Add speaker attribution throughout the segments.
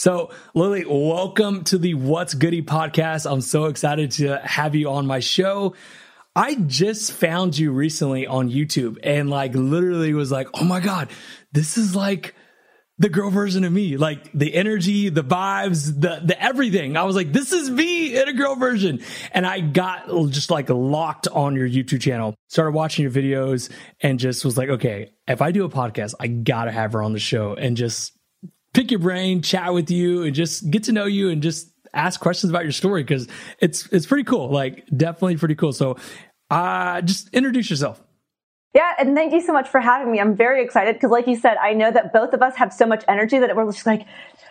Speaker 1: So, Lillie, welcome to the What's Goody podcast. I'm so excited to have you on my show. I just found you recently on YouTube and like literally was like, oh my God, this is like the girl version of me. Like the energy, the vibes, the the everything. I was like, this is me in a girl version. And I got just like locked on your YouTube channel, started watching your videos and just was like, okay, if I do a podcast, I gotta have her on the show and just pick your brain, chat with you, and just get to know you and just ask questions about your story because it's it's pretty cool. Like definitely pretty cool. So uh just introduce yourself.
Speaker 2: Yeah, and thank you so much for having me. I'm very excited because, like you said, I know that both of us have so much energy that we're just like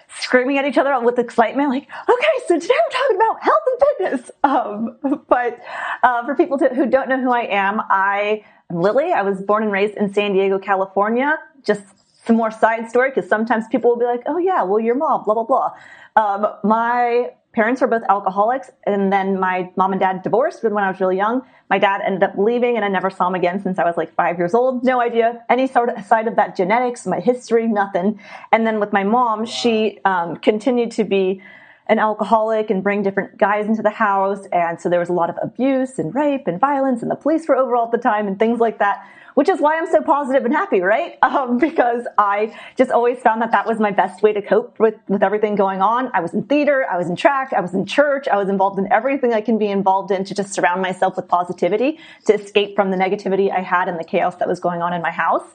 Speaker 2: screaming at each other with excitement. Like, okay, so today we're talking about health and fitness. Um, but uh, for people to, who don't know who I am, I am Lillie. I was born and raised in San Diego, California. Just some more side story because sometimes people will be like, oh yeah, well your mom, blah blah blah. Um, my parents were both alcoholics, and then my mom and dad divorced when I was really young. My dad ended up leaving, and I never saw him again since I was like five years old. No idea any sort of side of that genetics, my history, nothing. And then with my mom, she um, continued to be an alcoholic and bring different guys into the house. And so there was a lot of abuse and rape and violence, and the police were over all the time and things like that, which is why I'm so positive and happy, right? Um, because I just always found that that was my best way to cope with, with everything going on. I was in theater, I was in track, I was in church, I was involved in everything I can be involved in to just surround myself with positivity, to escape from the negativity I had and the chaos that was going on in my house.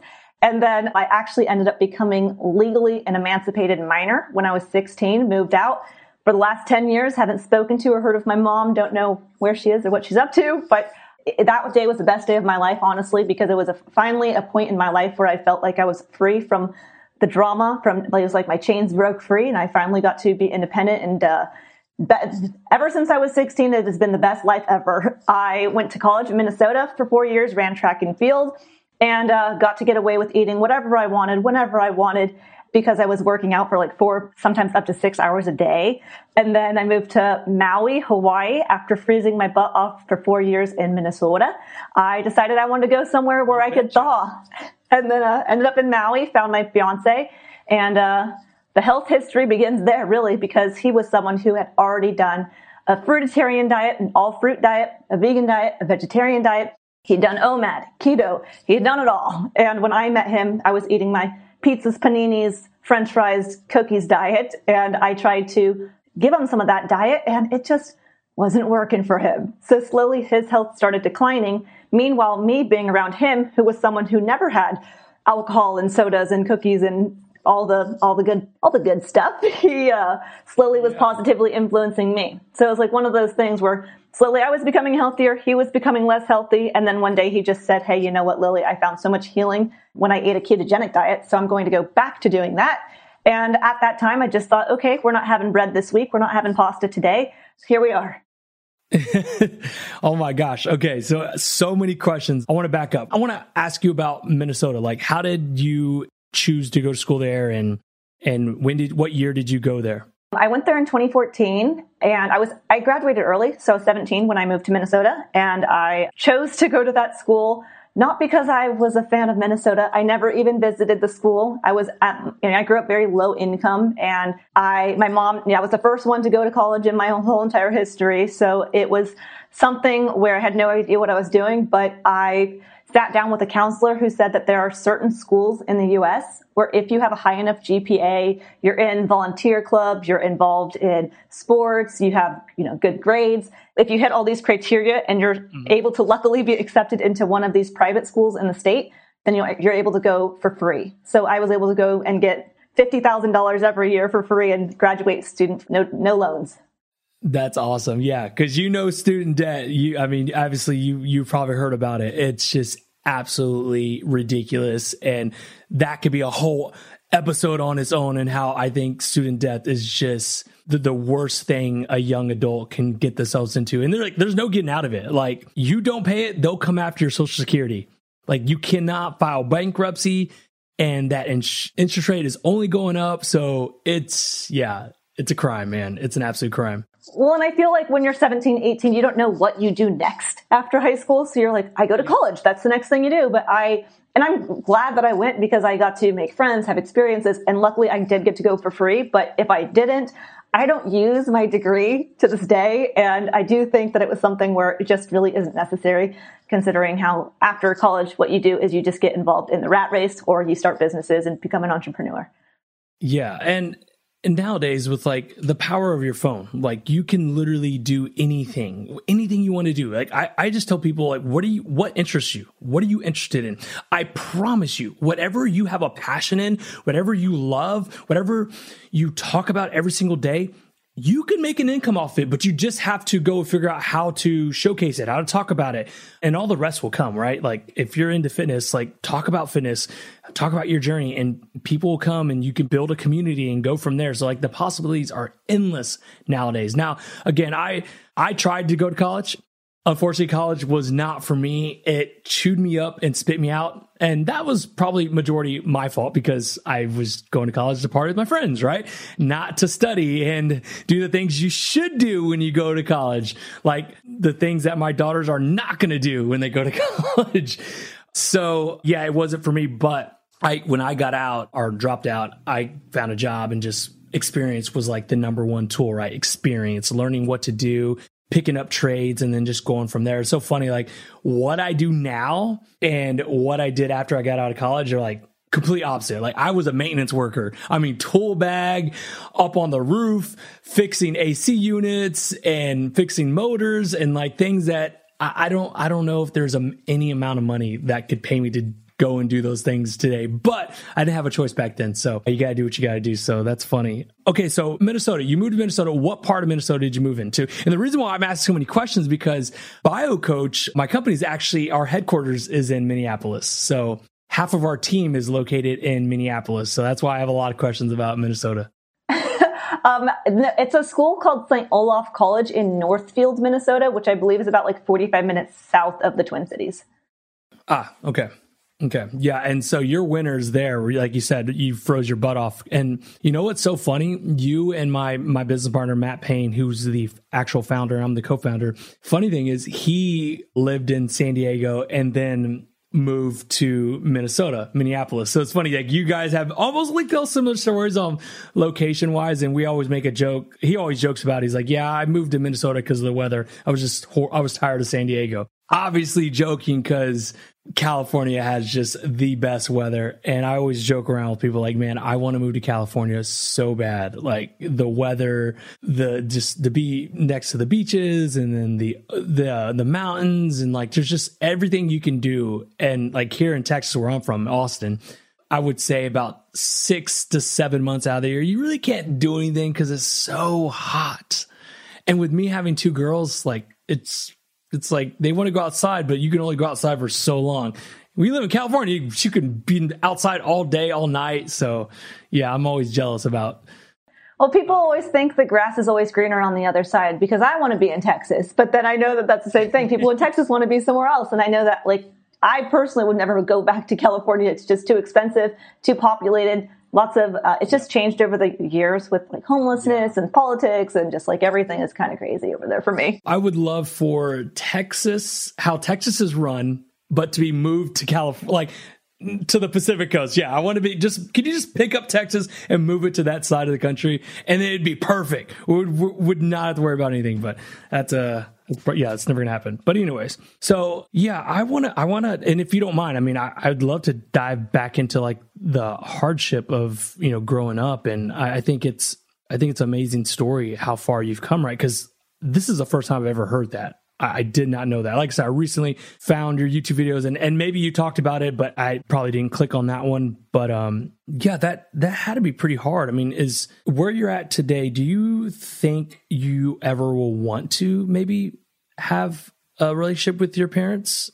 Speaker 2: And then I actually ended up becoming legally an emancipated minor when I was 16, moved out for the last 10 years, haven't spoken to or heard of my mom, don't know where she is or what she's up to, but that day was the best day of my life, honestly, because it was a, finally a point in my life where I felt like I was free from the drama. From it was like my chains broke free, and I finally got to be independent. And uh, be- ever since I was 16, it has been the best life ever. I went to college in Minnesota for four years, ran track and field, and uh, got to get away with eating whatever I wanted, whenever I wanted because I was working out for like four, sometimes up to six hours a day. And then I moved to Maui, Hawaii after freezing my butt off for four years in Minnesota. I decided I wanted to go somewhere where I could thaw. And then uh, ended up in Maui, found my fiance, and uh, the health history begins there really because he was someone who had already done a fruitarian diet, an all fruit diet, a vegan diet, a vegetarian diet. He'd done OMAD, keto, he had done it all. And when I met him, I was eating my pizzas, paninis, french fries, cookies diet. And I tried to give him some of that diet and it just wasn't working for him. So slowly his health started declining. Meanwhile, me being around him, who was someone who never had alcohol and sodas and cookies and all the all the good all the good stuff, he uh, slowly was yeah. positively influencing me. So it was like one of those things where slowly I was becoming healthier, he was becoming less healthy, and then one day he just said, "Hey, you know what, Lillie? I found so much healing when I ate a ketogenic diet, so I'm going to go back to doing that." And at that time, I just thought, okay, we're not having bread this week, we're not having pasta today. So here we are.
Speaker 1: oh my gosh. Okay. So, so many questions. I want to back up. I want to ask you about Minnesota. Like, how did you choose to go to school there and, and when did, what year did you go there?
Speaker 2: I went there in 2014 and I was I graduated early, so 17 when I moved to Minnesota and I chose to go to that school not because I was a fan of Minnesota. I never even visited the school. I was at, you know, I grew up very low income and I, my mom, I was the first one to go to college in my whole entire history. So it was something where I had no idea what I was doing, but I sat down with a counselor who said that there are certain schools in the US where if you have a high enough GPA, you're in volunteer clubs, you're involved in sports, you have, you know, good grades. If you hit all these criteria and you're mm-hmm. able to luckily be accepted into one of these private schools in the state, then you're able to go for free. So I was able to go and get $50,000 every year for free and graduate student, no, no loans.
Speaker 1: That's awesome. Yeah. Cause you know, student debt, you, I mean, obviously you, you've probably heard about it. It's just absolutely ridiculous. And that could be a whole episode on its own and how I think student debt is just the, the worst thing a young adult can get themselves into. And they're like, there's no getting out of it. Like you don't pay it, they'll come after your social security. Like you cannot file bankruptcy and that in- interest rate is only going up. So it's, yeah, it's a crime, man. It's an absolute crime.
Speaker 2: Well, and I feel like when you're 17, 18, you don't know what you do next after high school. So you're like, I go to mm-hmm. college. That's the next thing you do. But I and I'm glad that I went because I got to make friends, have experiences, and luckily I did get to go for free. But if I didn't, I don't use my degree to this day. And I do think that it was something where it just really isn't necessary, considering how after college, what you do is you just get involved in the rat race or you start businesses and become an entrepreneur.
Speaker 1: Yeah. And and nowadays with like the power of your phone like you can literally do anything anything you want to do. Like I, I just tell people like what do you what interests you? What are you interested in? I promise you whatever you have a passion in whatever you love whatever you talk about every single day you can make an income off it, but you just have to go figure out how to showcase it, how to talk about it, and all the rest will come, right? Like if you're into fitness, like talk about fitness, talk about your journey, and people will come and you can build a community and go from there. So like the possibilities are endless nowadays. Now, again, I I tried to go to college. Unfortunately, college was not for me. It chewed me up and spit me out. And that was probably majority my fault because I was going to college to party with my friends, right? Not to study and do the things you should do when you go to college, like the things that my daughters are not going to do when they go to college. So yeah, it wasn't for me, but I, when I got out or dropped out, I found a job and just experience was like the number one tool, right? Experience, learning what to do, picking up trades and then just going from there. It's so funny. Like what I do now and what I did after I got out of college are like complete opposite. Like I was a maintenance worker. I mean, tool bag up on the roof, fixing AC units and fixing motors and like things that I, I don't, I don't know if there's a, any amount of money that could pay me to go and do those things today. But I didn't have a choice back then. So you got to do what you got to do. So that's funny. Okay. So Minnesota, you moved to Minnesota. What part of Minnesota did you move into? And the reason why I'm asking so many questions because BioCoach, my company's actually, our headquarters is in Minneapolis. So half of our team is located in Minneapolis. So that's why I have a lot of questions about Minnesota.
Speaker 2: um, it's a school called St. Olaf College in Northfield, Minnesota, which I believe is about like 45 minutes south of the Twin Cities.
Speaker 1: Ah, okay. Okay. Yeah. And so your winners there, like you said, you froze your butt off. And you know what's so funny? You and my my business partner, Matt Payne, who's the actual founder, I'm the co-founder. Funny thing is he lived in San Diego and then moved to Minnesota, Minneapolis. So it's funny, like you guys have almost like those similar stories on location wise. And we always make a joke. He always jokes about, it. he's like, yeah, I moved to Minnesota because of the weather. I was just, I was tired of San Diego obviously joking because California has just the best weather. And I always joke around with people like, man, I want to move to California so bad. Like the weather, the just to be next to the beaches and then the, the, the mountains and like there's just everything you can do. And like here in Texas, where I'm from, Austin, I would say about six to seven months out of the year, you really can't do anything because it's so hot. And with me having two girls, like it's it's like they want to go outside, but you can only go outside for so long. We live in California; you can be outside all day, all night. So, yeah, I'm always jealous about.
Speaker 2: Well, people always think the grass is always greener on the other side because I want to be in Texas, but then I know that that's the same thing. People in Texas want to be somewhere else, and I know that like I personally would never go back to California. It's just too expensive, too populated lots of uh, it's just changed over the years with like homelessness and politics and just like everything is kind of crazy over there for me.
Speaker 1: I would love for texas how texas is run but to be moved to california like to the Pacific coast. Yeah, I want to be just. Can you just pick up Texas and move it to that side of the country, and then it'd be perfect. We would, would not have to worry about anything. But that's a uh, yeah, it's never gonna happen. But anyways, so yeah, I want to, I want to, and if you don't mind, I mean, I, I'd love to dive back into like the hardship of you know growing up, and I, I think it's, I think it's an amazing story how far you've come, right? Because this is the first time I've ever heard that. I did not know that. Like I said, I recently found your YouTube videos and, and maybe you talked about it, but I probably didn't click on that one. But um yeah, that that had to be pretty hard. I mean, is where you're at today, do you think you ever will want to maybe have a relationship with your parents?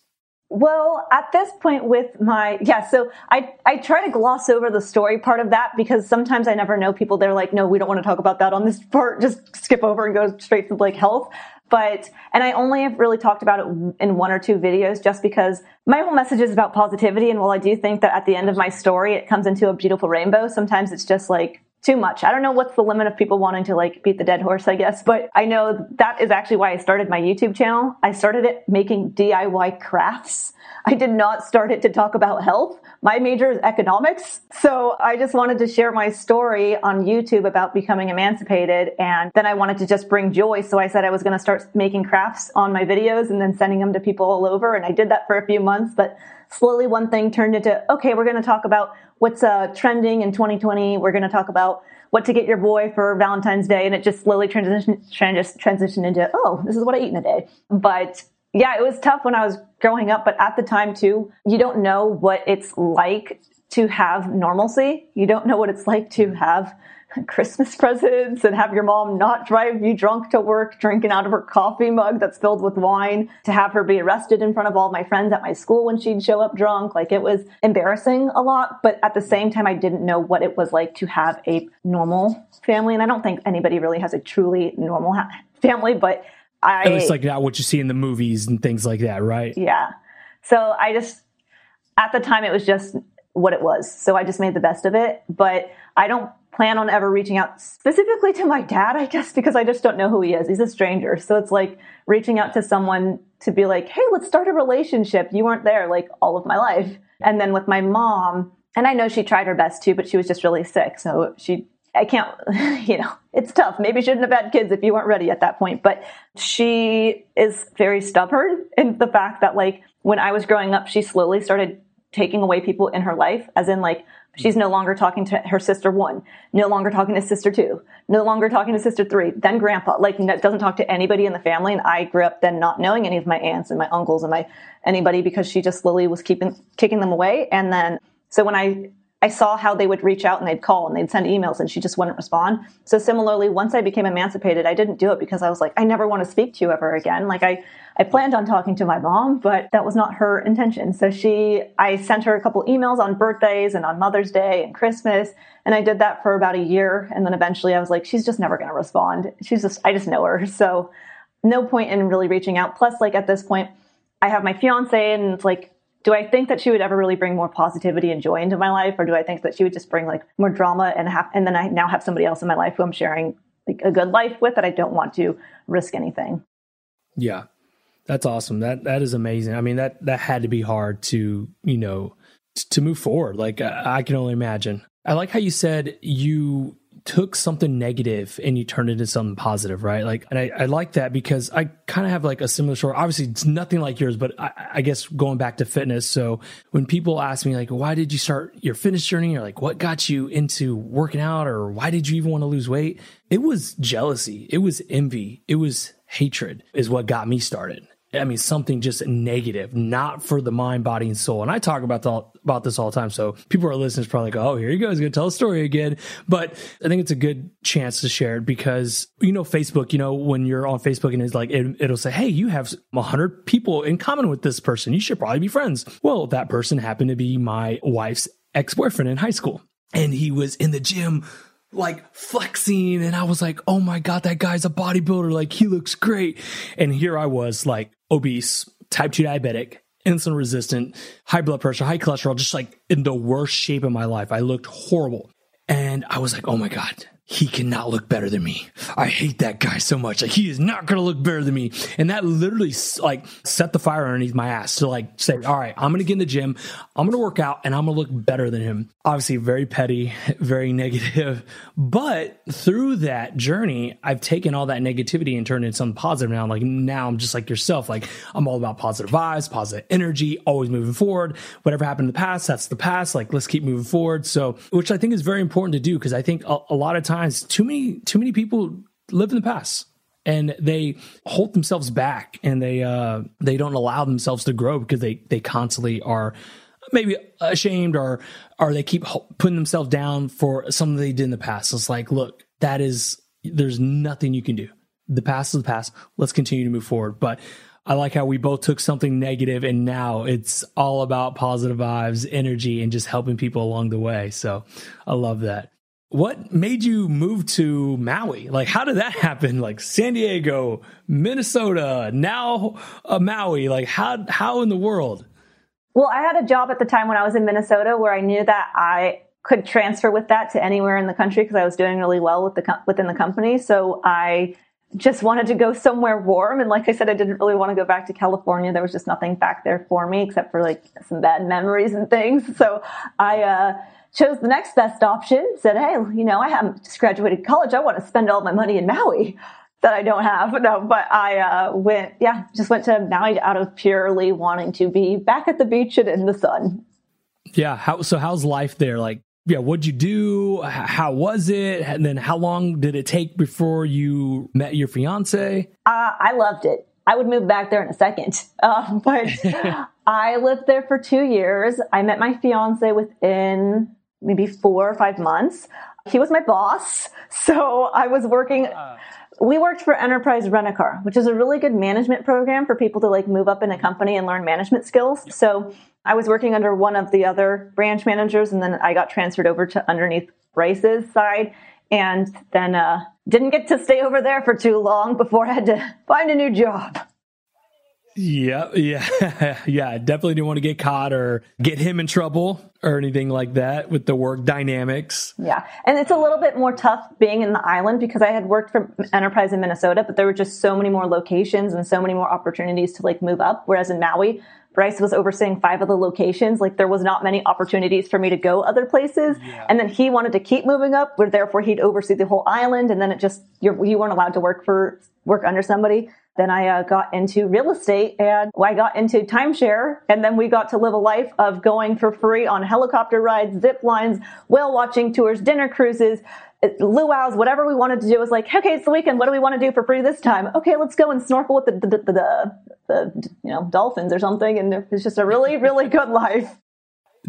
Speaker 2: Well, at this point with my, yeah, so I, I try to gloss over the story part of that because sometimes I never know people. They're like, no, we don't want to talk about that on this part. Just skip over and go straight to like health. But, and I only have really talked about it in one or two videos just because my whole message is about positivity. And while I do think that at the end of my story, it comes into a beautiful rainbow, sometimes it's just like, too much. I don't know what's the limit of people wanting to like beat the dead horse, I guess, but I know that is actually why I started my YouTube channel. I started it making DIY crafts. I did not start it to talk about health. My major is economics. So I just wanted to share my story on YouTube about becoming emancipated. And then I wanted to just bring joy. So I said I was going to start making crafts on my videos and then sending them to people all over. And I did that for a few months, but slowly one thing turned into, okay, we're going to talk about what's uh, trending in 2020. We're going to talk about what to get your boy for Valentine's Day. And it just slowly transitioned, transitioned into, oh, this is what I eat in a day. But yeah, it was tough when I was growing up, but at the time too, you don't know what it's like to have normalcy. You don't know what it's like to have Christmas presents and have your mom not drive you drunk to work, drinking out of her coffee mug that's filled with wine, to have her be arrested in front of all my friends at my school when she'd show up drunk. Like it was embarrassing a lot, but at the same time, I didn't know what it was like to have a normal family. And I don't think anybody really has a truly normal ha- family, but I,
Speaker 1: At least like not what you see in the movies and things like that, right?
Speaker 2: Yeah. So I just, at the time, it was just what it was. So I just made the best of it. But I don't plan on ever reaching out specifically to my dad, I guess, because I just don't know who he is. He's a stranger. So it's like reaching out to someone to be like, hey, let's start a relationship. You weren't there like all of my life. And then with my mom, and I know she tried her best too, but she was just really sick. So she I can't, you know, it's tough. Maybe shouldn't have had kids if you weren't ready at that point. But she is very stubborn in the fact that, like, when I was growing up, she slowly started taking away people in her life, as in, like, she's no longer talking to her sister one, no longer talking to sister two, no longer talking to sister three, then grandpa, like, doesn't talk to anybody in the family. And I grew up then not knowing any of my aunts and my uncles and my anybody because she just slowly was keeping, kicking them away. And then, so when I I saw how they would reach out and they'd call and they'd send emails and she just wouldn't respond. So similarly, once I became emancipated, I didn't do it because I was like, I never want to speak to you ever again. Like I, I planned on talking to my mom, but that was not her intention. So she, I sent her a couple emails on birthdays and on Mother's Day and Christmas. And I did that for about a year. And then eventually I was like, she's just never going to respond. She's just, I just know her. So no point in really reaching out. Plus, like at this point, I have my fiance and it's like, do I think that she would ever really bring more positivity and joy into my life, or do I think that she would just bring like more drama and have, and then I now have somebody else in my life who I'm sharing like a good life with that I don't want to risk anything.
Speaker 1: Yeah, that's awesome. That that is amazing. I mean that that had to be hard to you know to move forward. Like I, I can only imagine. I like how you said you took something negative and you turned it into something positive, right? Like, and I, I like that because I kind of have like a similar story. Obviously, it's nothing like yours, but I, I, guess going back to fitness. So when people ask me, like, why did you start your fitness journey? Or like, what got you into working out? Or why did you even want to lose weight? It was jealousy. It was envy. It was hatred is what got me started. I mean, something just negative, not for the mind, body, and soul. And I talk about the, about this all the time. So people are listening probably go, oh, here he goes, going to tell a story again. But I think it's a good chance to share it because, you know, Facebook, you know, when you're on Facebook and it's like, it, it'll say, hey, you have 100 people in common with this person. You should probably be friends. Well, that person happened to be my wife's ex boyfriend in high school. And he was in the gym like flexing and I was like, "Oh my god, that guy's a bodybuilder. Like he looks great." And here I was like obese, type 2 diabetic, insulin resistant, high blood pressure, high cholesterol, just like in the worst shape of my life. I looked horrible. And I was like, "Oh my god, he cannot look better than me. I hate that guy so much. Like he is not going to look better than me. And that literally like set the fire underneath my ass to like say, all right, I'm going to get in the gym. I'm going to work out and I'm going to look better than him. Obviously very petty, very negative. But through that journey, I've taken all that negativity and turned it into something positive now. Like now I'm just like yourself. Like I'm all about positive vibes, positive energy, always moving forward. Whatever happened in the past, that's the past. Like let's keep moving forward. So, which I think is very important to do because I think a, a lot of times times too many too many people live in the past and they hold themselves back and they uh they don't allow themselves to grow because they they constantly are maybe ashamed or or they keep putting themselves down for something they did in the past. It's like, look, that is there's nothing you can do. The past is the past. Let's continue to move forward. But I like how we both took something negative and now it's all about positive vibes, energy, and just helping people along the way. So I love that what made you move to Maui? Like, how did that happen? Like San Diego, Minnesota, now uh, Maui. Like, how how in the world?
Speaker 2: Well, I had a job at the time when I was in Minnesota where I knew that I could transfer with that to anywhere in the country because I was doing really well with the within the company. So I just wanted to go somewhere warm. And like I said, I didn't really want to go back to California. There was just nothing back there for me except for like some bad memories and things. So I uh, chose the next best option. Said, hey, you know, I haven't just graduated college. I want to spend all my money in Maui that I don't have. No, but I uh, went, yeah, just went to Maui out of purely wanting to be back at the beach and in the sun.
Speaker 1: Yeah. How so? How's life there? Like, yeah, what'd you do? How was it? And then how long did it take before you met your fiance?
Speaker 2: Uh, I loved it. I would move back there in a second. Uh, but I lived there for two years. I met my fiance within maybe four or five months. He was my boss. So I was working. Uh we worked for Enterprise Rent a Car, which is a really good management program for people to like move up in a company and learn management skills. So I was working under one of the other branch managers, and then I got transferred over to underneath Bryce's side, and then uh, didn't get to stay over there for too long before I had to find a new job.
Speaker 1: Yeah, yeah, yeah. Definitely didn't want to get caught or get him in trouble or anything like that with the work dynamics.
Speaker 2: Yeah, and it's a little bit more tough being in the island because I had worked for Enterprise in Minnesota, but there were just so many more locations and so many more opportunities to like move up. Whereas in Maui, Bryce was overseeing five of the locations. Like there was not many opportunities for me to go other places. Yeah. And then he wanted to keep moving up, where therefore he'd oversee the whole island. And then it just, you're, you weren't allowed to work for, work under somebody. Then I uh, got into real estate and I got into timeshare. And then we got to live a life of going for free on helicopter rides, zip lines, whale watching tours, dinner cruises, luau's, whatever we wanted to do was like, okay, it's the weekend. What do we want to do for free this time? Okay, let's go and snorkel with the, the, the, the, the you know, dolphins or something. And it's just a really, really good life.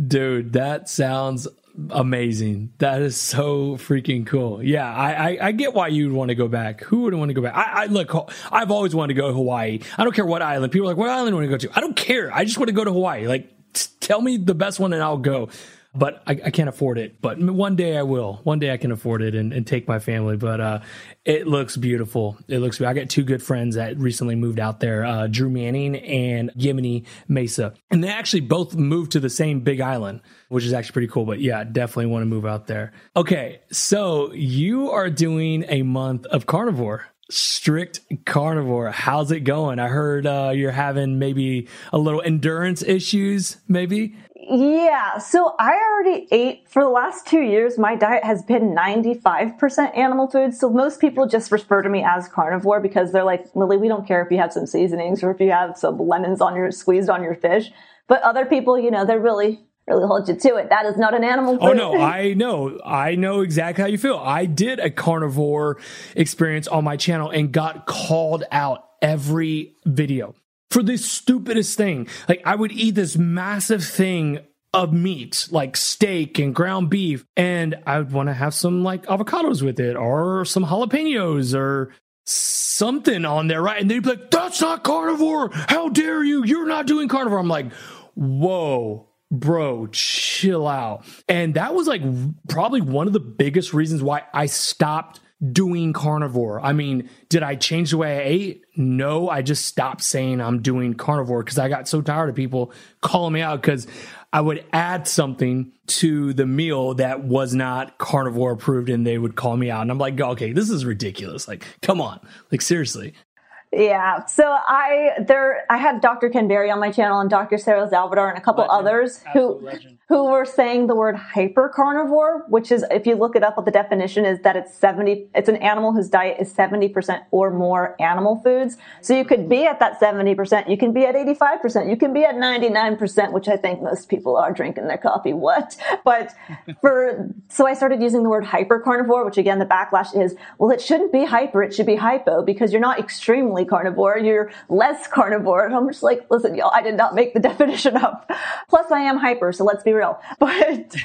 Speaker 1: Dude, that sounds amazing. That is so freaking cool. Yeah, I, I, I get why you'd want to go back. Who would want to go back? I, I look, I've always wanted to go to Hawaii. I don't care what island. People are like, what island do you want to go to? I don't care. I just want to go to Hawaii. Like, tell me the best one and I'll go but I, I, can't afford it. But one day I will. One day I can afford it and, and take my family. But uh, it looks beautiful. It looks. I got two good friends that recently moved out there, uh, Drew Manning and Yimini Mesa, and they actually both moved to the same Big Island, which is actually pretty cool. But yeah, definitely want to move out there. Okay, so you are doing a month of carnivore strict carnivore. How's it going? I heard uh, you're having maybe a little endurance issues, maybe.
Speaker 2: Yeah, so I already ate for the last two years. My diet has been 95% animal food. So most people just refer to me as carnivore because they're like, Lillie, we don't care if you have some seasonings or if you have some lemons on your squeezed on your fish. But other people, you know, they're really really hold you to it. That is not an animal food.
Speaker 1: Oh no, I know. I know exactly how you feel. I did a carnivore experience on my channel and got called out every video for the stupidest thing. Like I would eat this massive thing of meat, like steak and ground beef, and I would want to have some like avocados with it or some jalapenos or something on there, right? And they'd be like, that's not carnivore. How dare you? You're not doing carnivore. I'm like, whoa, bro, chill out. And that was like probably one of the biggest reasons why I stopped doing carnivore. I mean, did I change the way I ate? No, I just stopped saying I'm doing carnivore because I got so tired of people calling me out because I would add something to the meal that was not carnivore approved and they would call me out. And I'm like, okay, this is ridiculous. Like, come on. Like, seriously.
Speaker 2: Yeah. So I there I had Dr. Ken Berry on my channel and Dr. Sarah Salvador and a couple legend. others Absolute who legend who were saying the word hypercarnivore, which is, if you look it up, what the definition is that it's 70, it's an animal whose diet is 70% or more animal foods. So you could be at that 70%, you can be at 85%, you can be at 99%, which I think most people are drinking their coffee. What? But for, so I started using the word hypercarnivore, which again, the backlash is, well, it shouldn't be hyper, it should be hypo because you're not extremely carnivore, you're less carnivore. And I'm just like, listen, y'all, I did not make the definition up. Plus I am hyper, so let's be real. But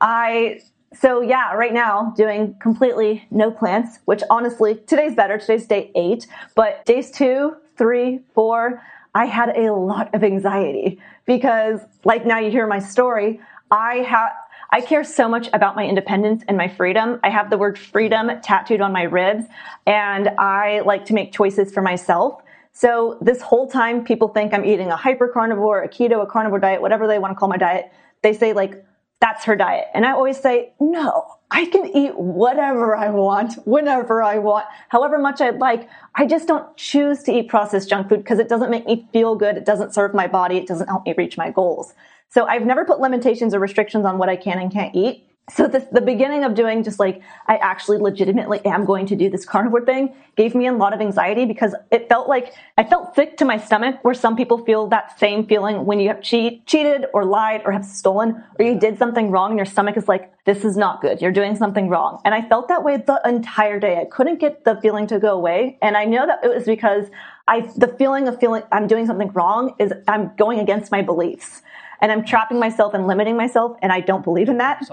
Speaker 2: I, so yeah, right now doing completely no plants, which honestly, today's better. Today's day eight, but days two, three, four, I had a lot of anxiety because like now you hear my story. I have, I care so much about my independence and my freedom. I have the word freedom tattooed on my ribs and I like to make choices for myself. So this whole time people think I'm eating a hyper carnivore, a keto, a carnivore diet, whatever they want to call my diet they say like that's her diet. And I always say, no, I can eat whatever I want, whenever I want, however much I'd like. I just don't choose to eat processed junk food because it doesn't make me feel good. It doesn't serve my body. It doesn't help me reach my goals. So I've never put limitations or restrictions on what I can and can't eat so the beginning of doing just like i actually legitimately am going to do this carnivore thing gave me a lot of anxiety because it felt like i felt sick to my stomach where some people feel that same feeling when you have cheat, cheated or lied or have stolen or you did something wrong and your stomach is like this is not good. You're doing something wrong. And i felt that way the entire day. I couldn't get the feeling to go away. And i know that it was because i the feeling of feeling i'm doing something wrong is i'm going against my beliefs and I'm trapping myself and limiting myself, and I don't believe in that. In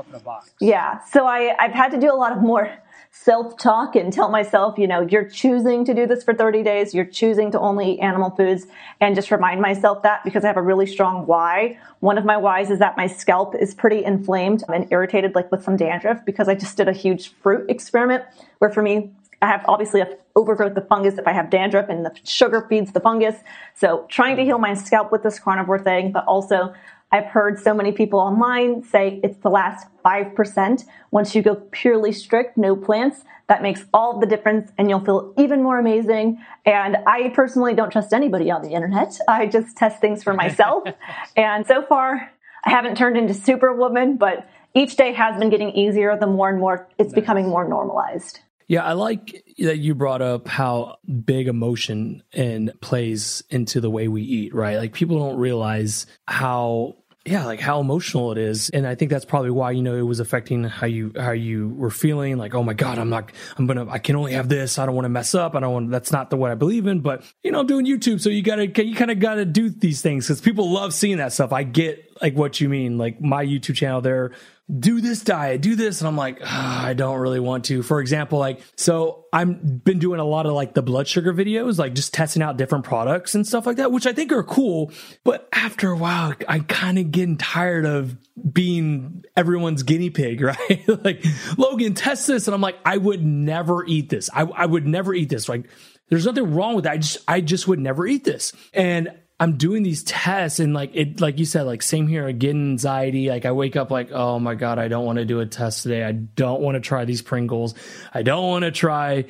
Speaker 2: yeah, so I, I've had to do a lot of more self talk and tell myself, you know, you're choosing to do this for 30 days, you're choosing to only eat animal foods, and just remind myself that because I have a really strong why. One of my whys is that my scalp is pretty inflamed and irritated, like with some dandruff, because I just did a huge fruit experiment where for me, I have obviously a overgrowth of fungus if I have dandruff and the sugar feeds the fungus. So trying to heal my scalp with this carnivore thing, but also I've heard so many people online say it's the last 5%. Once you go purely strict, no plants, that makes all the difference and you'll feel even more amazing. And I personally don't trust anybody on the internet. I just test things for myself. and so far, I haven't turned into superwoman, but each day has been getting easier the more and more it's nice. becoming more normalized.
Speaker 1: Yeah, I like that you brought up how big emotion and plays into the way we eat, right? Like people don't realize how yeah like how emotional it is. And i think that's probably why you know it was affecting how you how you were feeling. Like oh my god i'm not i'm gonna i can only have this. I don't want to mess up. I don't want that's not the what i believe in. But you know i'm doing youtube so you gotta you kind of gotta do these things because people love seeing that stuff. I get like what you mean. Like my youtube channel there do this diet, do this. And I'm like, oh, I don't really want to. For example, like, so I've been doing a lot of like the blood sugar videos, like just testing out different products and stuff like that, which I think are cool. But after a while, I'm kind of getting tired of being everyone's guinea pig, right? like, Logan, test this. And I'm like, I would never eat this. I, I would never eat this. Like, there's nothing wrong with that. I just, I just would never eat this. And I'm doing these tests and like it, like you said, like same here, again, anxiety. Like I wake up like, oh my God, I don't want to do a test today. I don't want to try these Pringles. I don't want to try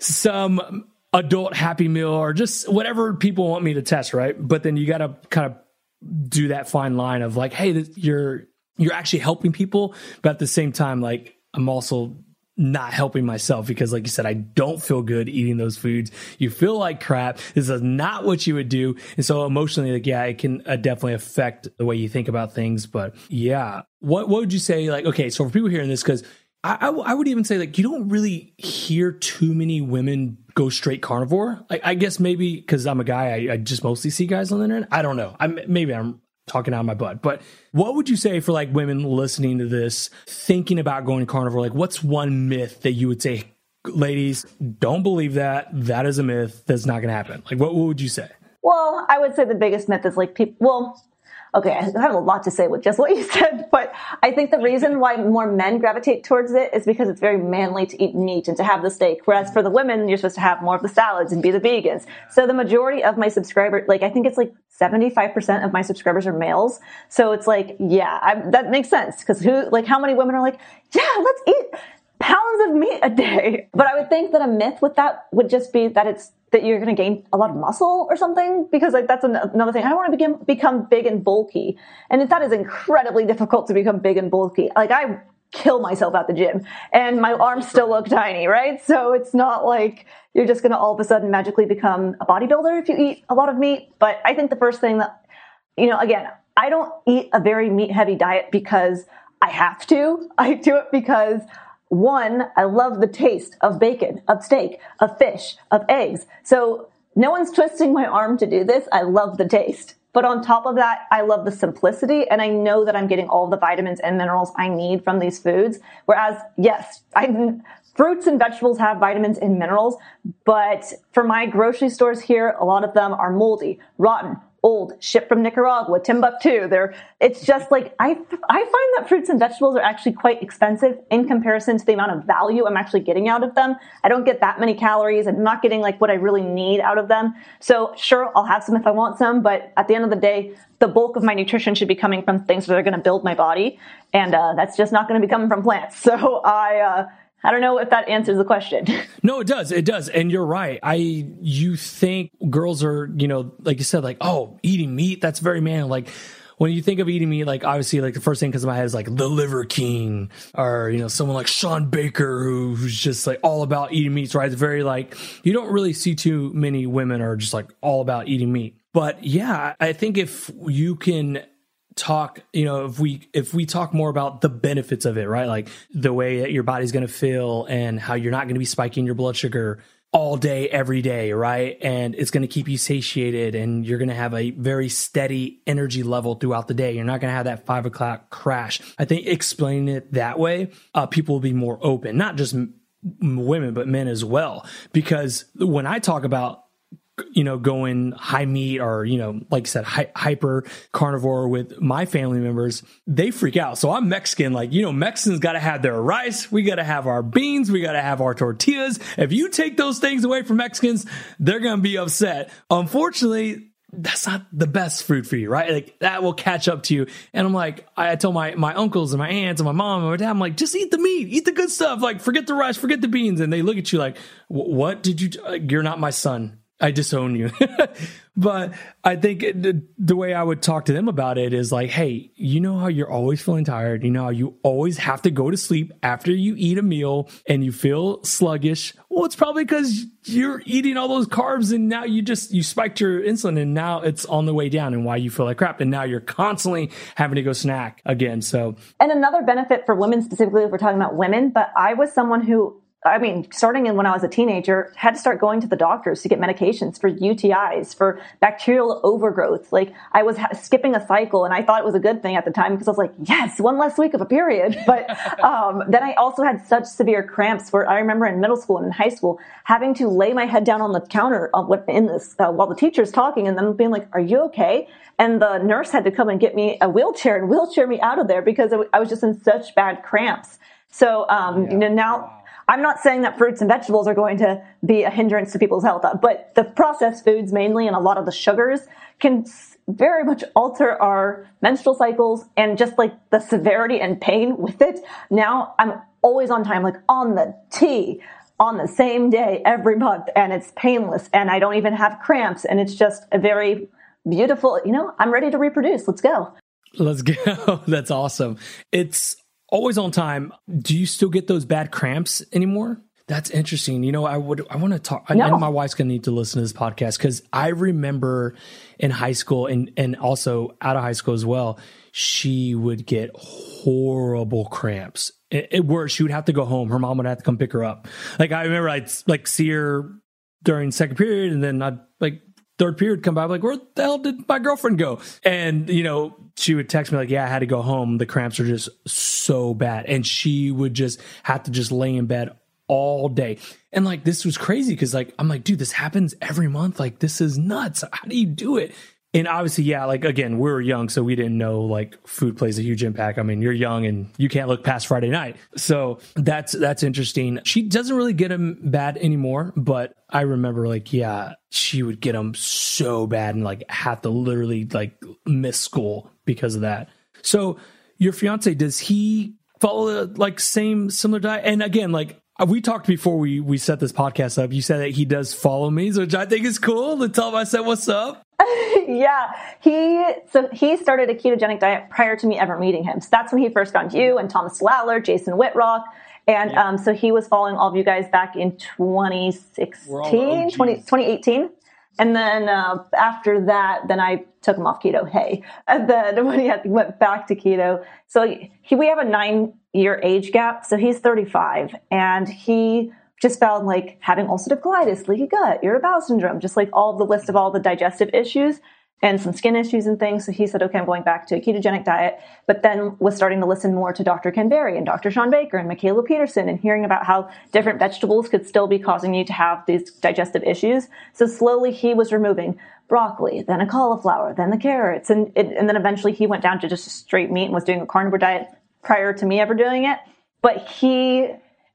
Speaker 1: some adult Happy Meal or just whatever people want me to test, right? But then you got to kind of do that fine line of like, hey, you're you're actually helping people, but at the same time, like I'm also not helping myself because like you said i don't feel good eating those foods. You feel like crap. This is not what you would do. And so emotionally like yeah it can uh, definitely affect the way you think about things. But yeah what what would you say like okay so for people hearing this because I, I, I would even say like you don't really hear too many women go straight carnivore. Like i guess maybe because i'm a guy I, I just mostly see guys on the internet. I don't know. I'm maybe i'm talking out of my butt. But what would you say for like women listening to this, thinking about going to carnivore? Like, what's one myth that you would say, ladies, don't believe that? That is a myth. That's not going to happen. Like, what, what would you say?
Speaker 2: Well, I would say the biggest myth is like people, well, okay, I have a lot to say with just what you said, but I think the reason why more men gravitate towards it is because it's very manly to eat meat and to have the steak. Whereas for the women, you're supposed to have more of the salads and be the vegans. So the majority of my subscribers, like I think it's like 75% of my subscribers are males. So it's like, yeah, I, that makes sense. Because who, like, how many women are like, yeah, let's eat pounds of meat a day? But I would think that a myth with that would just be that it's that you're going to gain a lot of muscle or something because like that's another thing. I don't want to become become big and bulky, and that is incredibly difficult to become big and bulky. Like I kill myself at the gym, and my arms still look tiny, right? So it's not like you're just going to all of a sudden magically become a bodybuilder if you eat a lot of meat. But I think the first thing that you know, again, I don't eat a very meat heavy diet because I have to. I do it because one, I love the taste of bacon, of steak, of fish, of eggs. So no one's twisting my arm to do this. I love the taste. But on top of that, I love the simplicity and I know that I'm getting all the vitamins and minerals I need from these foods. Whereas, yes, I, fruits and vegetables have vitamins and minerals, but for my grocery stores here, a lot of them are moldy, rotten, old, shipped from Nicaragua, Timbuktu. They're, it's just like, I, I find that fruits and vegetables are actually quite expensive in comparison to the amount of value I'm actually getting out of them. I don't get that many calories. I'm not getting like what I really need out of them. So sure, I'll have some if I want some, but at the end of the day, the bulk of my nutrition should be coming from things that are going to build my body, and uh, that's just not going to be coming from plants. So I. Uh, I don't know if that answers the question.
Speaker 1: No, it does. It does. And you're right. I you think girls are, you know, like you said, like, oh, eating meat, that's very man. Like when you think of eating meat, like obviously like the first thing comes to my head is like the liver king or, you know, someone like Sean Baker who, who's just like all about eating meats, right? It's very like you don't really see too many women are just like all about eating meat. But yeah, I think if you can talk you know if we if we talk more about the benefits of it right? Like the way that your body's going to feel and how you're not going to be spiking your blood sugar all day every day right? And it's going to keep you satiated and you're going to have a very steady energy level throughout the day. You're not going to have that five o'clock crash. I think explaining it that way uh, people will be more open not just women but men as well. Because when i talk about you know, going high meat or, you know, like I said, hi- hyper carnivore with my family members, they freak out. So I'm Mexican. Like, you know, Mexicans got to have their rice. We got to have our beans. We got to have our tortillas. If you take those things away from Mexicans, they're going to be upset. Unfortunately, that's not the best food for you, right? Like that will catch up to you. And I'm like, I told my, my uncles and my aunts and my mom and my dad, I'm like, just eat the meat, eat the good stuff. Like forget the rice, forget the beans. And they look at you like, what did you, uh, you're not my son I disown you. but I think the, the, way I would talk to them about it is like, hey, you know how you're always feeling tired. You know how you always have to go to sleep after you eat a meal and you feel sluggish. Well, it's probably because you're eating all those carbs and now you just, you spiked your insulin and now it's on the way down and why you feel like crap. And now you're constantly having to go snack again. So,
Speaker 2: and another benefit for women specifically, if we're talking about women, but I was someone who I mean, starting in when I was a teenager, had to start going to the doctors to get medications for UTIs, for bacterial overgrowth. Like I was ha- skipping a cycle, and I thought it was a good thing at the time because I was like, yes, one less week of a period. But um, then I also had such severe cramps where I remember in middle school and in high school having to lay my head down on the counter in this uh, while the teacher's talking, and then being like, "Are you okay?" And the nurse had to come and get me a wheelchair and wheelchair me out of there because I was just in such bad cramps. So um, yeah. you know now I'm not saying that fruits and vegetables are going to be a hindrance to people's health, but the processed foods mainly and a lot of the sugars can very much alter our menstrual cycles and just like the severity and pain with it. Now I'm always on time, like on the T on the same day every month and it's painless and I don't even have cramps and it's just a very beautiful, you know, I'm ready to reproduce. Let's go.
Speaker 1: Let's go. That's awesome. It's always on time. Do you still get those bad cramps anymore? That's interesting. You know, I would I want to talk. No. I know my wife's gonna need to listen to this podcast because I remember in high school and and also out of high school as well. She would get horrible cramps. It, it where she would have to go home. Her mom would have to come pick her up. Like I remember, I'd like see her during second period, and then I'd like third period come by, I'm like, where the hell did my girlfriend go? And, you know, she would text me like, yeah, I had to go home. The cramps are just so bad. And she would just have to just lay in bed all day. And like, this was crazy because like, I'm like, dude, this happens every month. Like, this is nuts. How do you do it? And obviously, yeah, like again, we were young, so we didn't know like food plays a huge impact. I mean, you're young and you can't look past Friday night. So that's that's interesting. She doesn't really get them bad anymore, but I remember like, yeah, she would get them so bad and like have to literally like miss school because of that. So your fiance, does he follow the like same similar diet? And again, like we talked before we we set this podcast up. You said that he does follow me, which I think is cool. To tell him I said what's up.
Speaker 2: yeah, he so he started a ketogenic diet prior to me ever meeting him. So that's when he first found you and Thomas DeLauer, Jason Wittrock. And yeah. um, so he was following all of you guys back in 2016, 20, 2018. And then uh, after that, then I took him off keto. Hey, and then when he had, went back to keto, so he, we have a nine year age gap. So he's 35 and he just found like having ulcerative colitis, leaky gut, irritable bowel syndrome, just like all the list of all the digestive issues and some skin issues and things. So he said, okay, I'm going back to a ketogenic diet, but then was starting to listen more to Dr. Ken Berry and Dr. Sean Baker and Mikhaila Peterson and hearing about how different vegetables could still be causing you to have these digestive issues. So slowly he was removing broccoli, then a cauliflower, then the carrots. And, and then eventually he went down to just straight meat and was doing a carnivore diet prior to me ever doing it. But he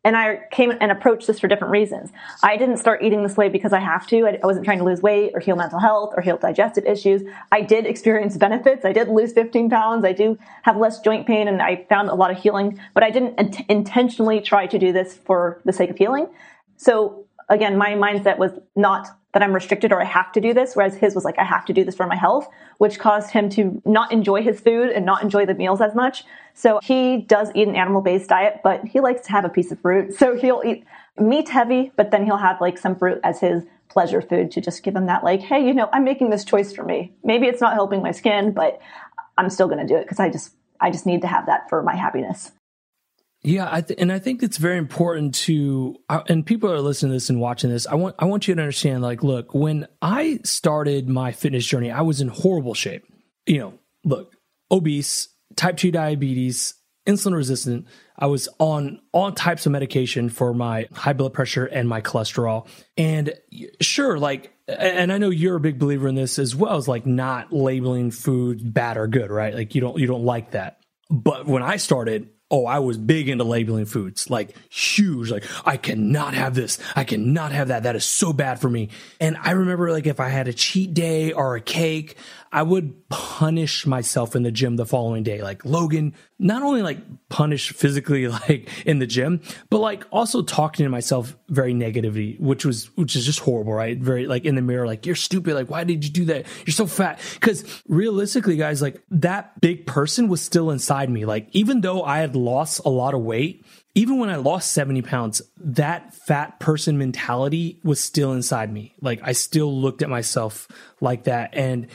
Speaker 2: And I came and approached this for different reasons. I didn't start eating this way because I have to. I wasn't trying to lose weight or heal mental health or heal digestive issues. I did experience benefits. I did lose 15 pounds. I do have less joint pain and I found a lot of healing, but I didn't int- intentionally try to do this for the sake of healing. So again, my mindset was not that I'm restricted or I have to do this, whereas his was like, I have to do this for my health, which caused him to not enjoy his food and not enjoy the meals as much. So he does eat an animal based diet, but he likes to have a piece of fruit. So he'll eat meat heavy, but then he'll have like some fruit as his pleasure food to just give him that, like, hey, you know, I'm making this choice for me. Maybe it's not helping my skin, but I'm still going to do it because I just, I just need to have that for my happiness.
Speaker 1: Yeah, I th- and I think it's very important to uh, and people are listening to this and watching this. I want I want you to understand like look, when I started my fitness journey, I was in horrible shape. You know, look, obese, type 2 diabetes, insulin resistant. I was on all types of medication for my high blood pressure and my cholesterol. And sure, like and I know you're a big believer in this as well as like not labeling food bad or good, right? Like you don't you don't like that. But when I started, oh, I was big into labeling foods, like huge. Like, I cannot have this. I cannot have that. That is so bad for me. And I remember, like, if I had a cheat day or a cake, I would punish myself in the gym the following day. Like Logan, not only like punish physically, like in the gym, but like also talking to myself very negatively, which was, which is just horrible, right? Very like in the mirror, like, you're stupid. Like, why did you do that? You're so fat. Cause realistically, guys, like that big person was still inside me. Like, even though I had lost a lot of weight, even when I lost 70 pounds, that fat person mentality was still inside me. Like I still looked at myself like that. And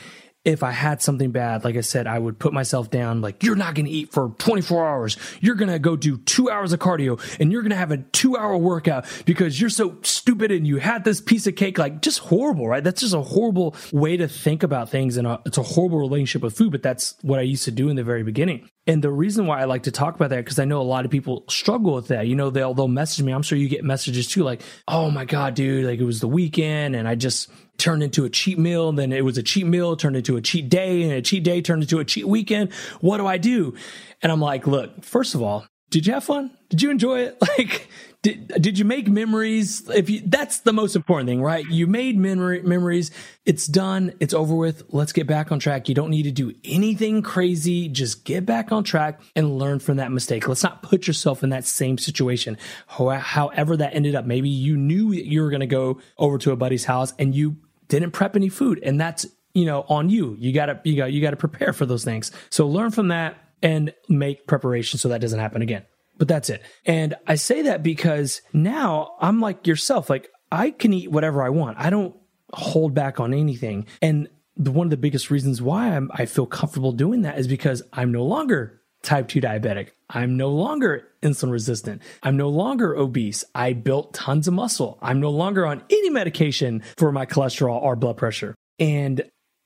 Speaker 1: if I had something bad, like I said, I would put myself down, like, you're not going to eat for 24 hours. You're going to go do two hours of cardio and you're going to have a two hour workout because you're so stupid and you had this piece of cake. Like, just horrible, right? That's just a horrible way to think about things. And uh, it's a horrible relationship with food, but that's what I used to do in the very beginning. And the reason why I like to talk about that, because I know a lot of people struggle with that. You know, they'll, they'll message me. I'm sure you get messages too, like, oh my God, dude, like it was the weekend and I just, turned into a cheat meal. And then it was a cheat meal turned into a cheat day and a cheat day turned into a cheat weekend. What do I do? And I'm like, look, first of all, did you have fun? Did you enjoy it? Like, did, did you make memories? If you, that's the most important thing, right? You made memory, memories. It's done. It's over with. Let's get back on track. You don't need to do anything crazy. Just get back on track and learn from that mistake. Let's not put yourself in that same situation. However that ended up, maybe you knew you were going to go over to a buddy's house and you didn't prep any food and that's, you know, on you. You gotta, you got, you gotta prepare for those things. So learn from that and make preparation so that doesn't happen again but that's it. And I say that because now I'm like yourself, like I can eat whatever I want. I don't hold back on anything. And the, one of the biggest reasons why I'm, I feel comfortable doing that is because I'm no longer type 2 diabetic. I'm no longer insulin resistant. I'm no longer obese. I built tons of muscle. I'm no longer on any medication for my cholesterol or blood pressure. And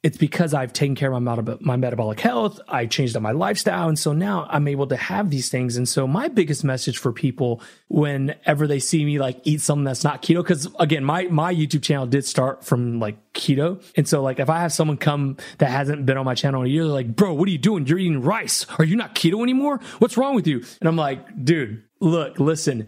Speaker 1: it's because I've taken care of my, my metabolic health. I changed up my lifestyle. And so now I'm able to have these things. And so my biggest message for people whenever they see me like eat something that's not keto, because again, my, my YouTube channel did start from like keto. And so like if I have someone come that hasn't been on my channel in a year, like, bro, what are you doing? You're eating rice. Are you not keto anymore? What's wrong with you? And I'm like, dude, look, listen,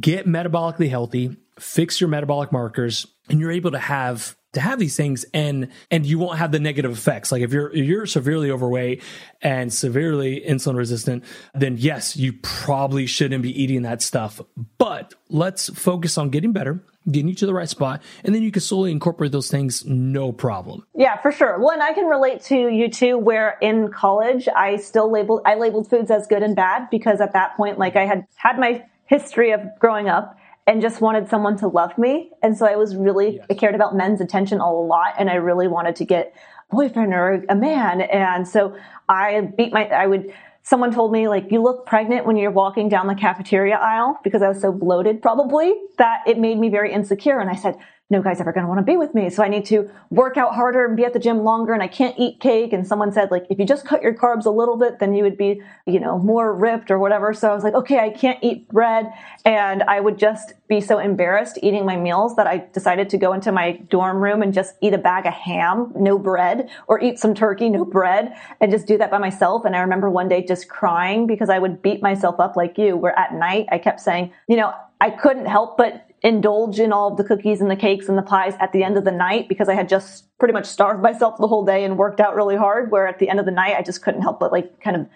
Speaker 1: get metabolically healthy, fix your metabolic markers, and you're able to have to have these things and and you won't have the negative effects. Like if you're if you're severely overweight and severely insulin resistant then yes you probably shouldn't be eating that stuff. But let's focus on getting better getting you to the right spot and then you can slowly incorporate those things no problem.
Speaker 2: Yeah for sure. One i can relate to you too where in college i still labeled i labeled foods as good and bad because at that point like i had had my history of growing up and just wanted someone to love me. And so I was really, yes. I cared about men's attention a lot. And I really wanted to get a boyfriend or a man. And so I beat my, I would, someone told me like, you look pregnant when you're walking down the cafeteria aisle because I was so bloated probably that it made me very insecure. And I said, no guy's ever going to want to be with me. So I need to work out harder and be at the gym longer and I can't eat cake. And someone said, like, if you just cut your carbs a little bit, then you would be, you know, more ripped or whatever. So I was like, okay, I can't eat bread. And I would just be so embarrassed eating my meals that I decided to go into my dorm room and just eat a bag of ham, no bread, or eat some turkey, no bread, and just do that by myself. And I remember one day just crying because I would beat myself up like you, where at night I kept saying, you know, I couldn't help but indulge in all of the cookies and the cakes and the pies at the end of the night because I had just pretty much starved myself the whole day and worked out really hard. Where at the end of the night, I just couldn't help but like kind of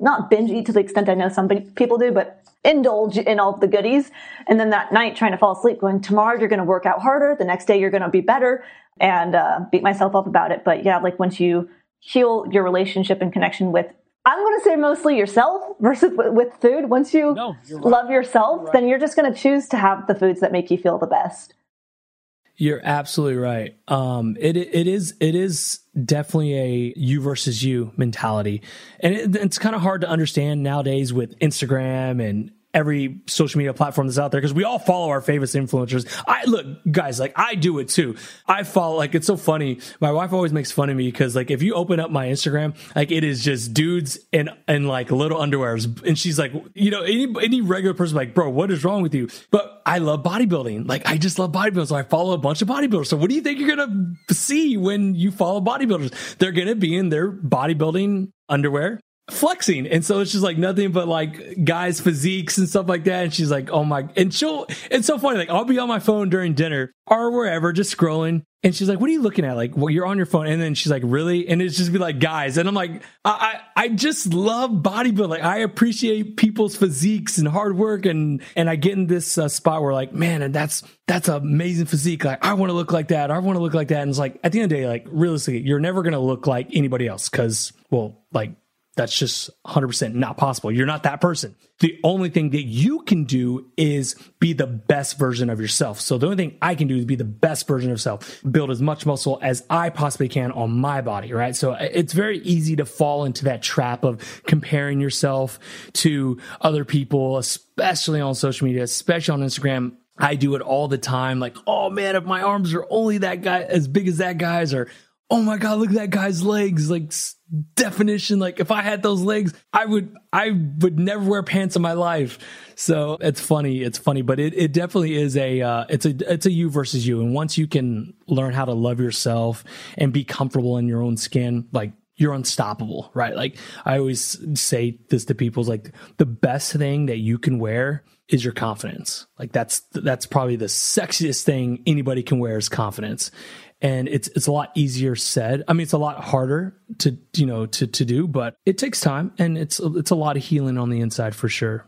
Speaker 2: not binge eat to the extent I know some people do, but indulge in all of the goodies. And then that night, trying to fall asleep, going, tomorrow you're going to work out harder. The next day you're going to be better and uh, beat myself up about it. But yeah, like once you heal your relationship and connection with I'm going to say mostly yourself versus with food. Once you no, right. love yourself, right. then you're just going to choose to have the foods that make you feel the best.
Speaker 1: You're absolutely right. Um, it it is it is definitely a you versus you mentality, and it, it's kind of hard to understand nowadays with Instagram and every social media platform that's out there because we all follow our favorite influencers. I look, guys, like I do it too. I follow, like, it's so funny. My wife always makes fun of me because, like, if you open up my Instagram, like, it is just dudes and, and like little underwears. And she's like, you know, any, any regular person, like, bro, what is wrong with you? But I love bodybuilding. Like, I just love bodybuilding. So I follow a bunch of bodybuilders. So what do you think you're to see when you follow bodybuilders? They're to be in their bodybuilding underwear flexing. And so it's just like nothing but like guys' physiques and stuff like that. And she's like, oh my, and she'll, it's so funny. Like I'll be on my phone during dinner or wherever, just scrolling. And she's like, what are you looking at? Like, well, you're on your phone. And then she's like, really? And it's just be like, guys. And I'm like, I, I, I just love bodybuilding. Like, I appreciate people's physiques and hard work. And, and I get in this uh, spot where like, man, and that's, that's amazing physique. Like, I want to look like that. I want to look like that. And it's like, at the end of the day, like, realistically, you're never to look like anybody else. Cause, well, like, that's just 100% not possible. You're not that person. The only thing that you can do is be the best version of yourself. So the only thing I can do is be the best version of self, build as much muscle as I possibly can on my body, right? So it's very easy to fall into that trap of comparing yourself to other people, especially on social media, especially on Instagram. I do it all the time. Like, oh man, if my arms are only that guy as big as that guy's, or oh my god, look at that guy's legs. Like definition, like if I had those legs, I would I would never wear pants in my life. So it's funny, it's funny, but it, it definitely is a uh, it's a it's a you versus you. And once you can learn how to love yourself and be comfortable in your own skin, like you're unstoppable, right? Like I always say this to people is like the best thing that you can wear is your confidence. Like that's that's probably the sexiest thing anybody can wear is confidence and it's it's a lot easier said. I mean, it's a lot harder to you know to to do, but it takes time, and it's it's a lot of healing on the inside for sure.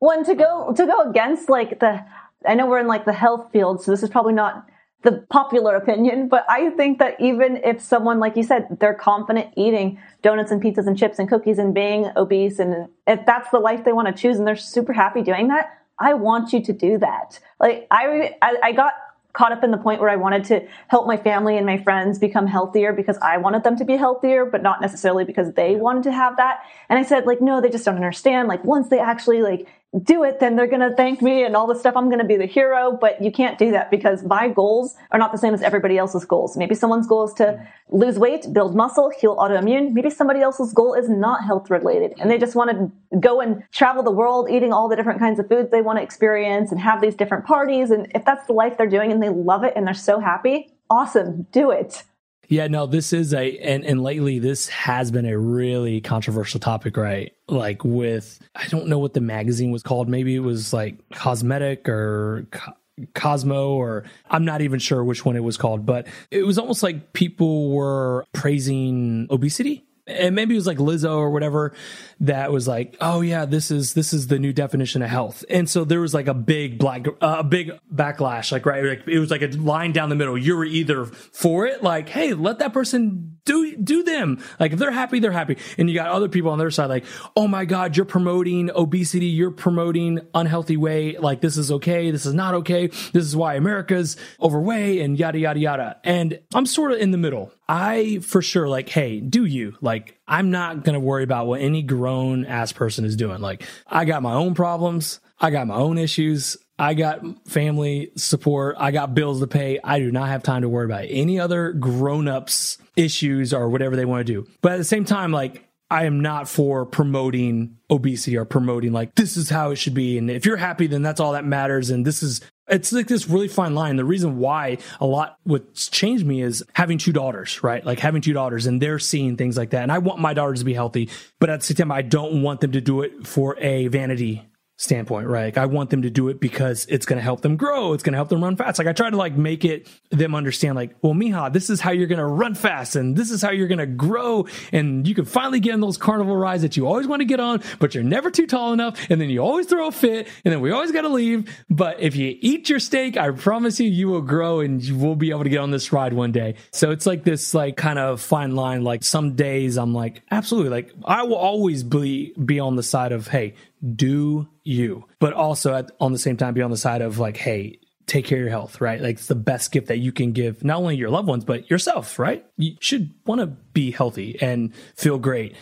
Speaker 2: One to go to go against like the I know we're in like the health field, so this is probably not the popular opinion, but I think that even if someone, like you said, they're confident eating donuts and pizzas and chips and cookies and being obese, and if that's the life they want to choose and they're super happy doing that, I want you to do that. Like I, I, I got caught up in the point where I wanted to help my family and my friends become healthier because I wanted them to be healthier, but not necessarily because they wanted to have that. And I said, like, no, they just don't understand. Like, once they actually like do it, then they're going to thank me and all this stuff. I'm going to be the hero, but you can't do that because my goals are not the same as everybody else's goals. Maybe someone's goal is to mm. lose weight, build muscle, heal autoimmune. Maybe somebody else's goal is not health related and they just want to go and travel the world eating all the different kinds of foods they want to experience and have these different parties. And if that's the life they're doing and they love it and they're so happy, awesome, do it.
Speaker 1: Yeah, no, this is a and and lately this has been a really controversial topic, right? Like with I don't know what the magazine was called. Maybe it was like Cosmetic or Co- Cosmo or I'm not even sure which one it was called, but it was almost like people were praising obesity and maybe it was like Lizzo or whatever that was like, oh yeah, this is this is the new definition of health, and so there was like a big black a uh, big backlash, like right, like, it was like a line down the middle. You were either for it, like, hey, let that person do do them, like if they're happy, they're happy, and you got other people on their side, like, oh my god, you're promoting obesity, you're promoting unhealthy weight, like this is okay, this is not okay, this is why America's overweight, and yada yada yada, and I'm sort of in the middle. I for sure like, hey, do you like? I'm not gonna worry about what any grown ass person is doing. Like, I got my own problems. I got my own issues. I got family support. I got bills to pay. I do not have time to worry about any other grown ups issues or whatever they want to do. But at the same time, like, I am not for promoting obesity or promoting like this is how it should be. And if you're happy, then that's all that matters. And this is it's like this really fine line. The reason why a lot what's changed me is having two daughters, right? Like having two daughters and they're seeing things like that. And I want my daughters to be healthy, but at the same time, I don't want them to do it for a vanity standpoint, right? Like I want them to do it because it's going to help them grow. It's going to help them run fast. Like I try to like make it them understand like, well, Mija, this is how you're going to run fast and this is how you're going to grow. And you can finally get on those carnival rides that you always want to get on, but you're never too tall enough. And then you always throw a fit and then we always got to leave. But if you eat your steak, I promise you, you will grow and you will be able to get on this ride one day. So it's like this like kind of fine line. Like some days I'm like, absolutely. Like I will always be, be on the side of, Hey, do you, but also at, on the same time be on the side of like, hey, take care of your health, right? Like it's the best gift that you can give not only your loved ones, but yourself, right? You should want to be healthy and feel great.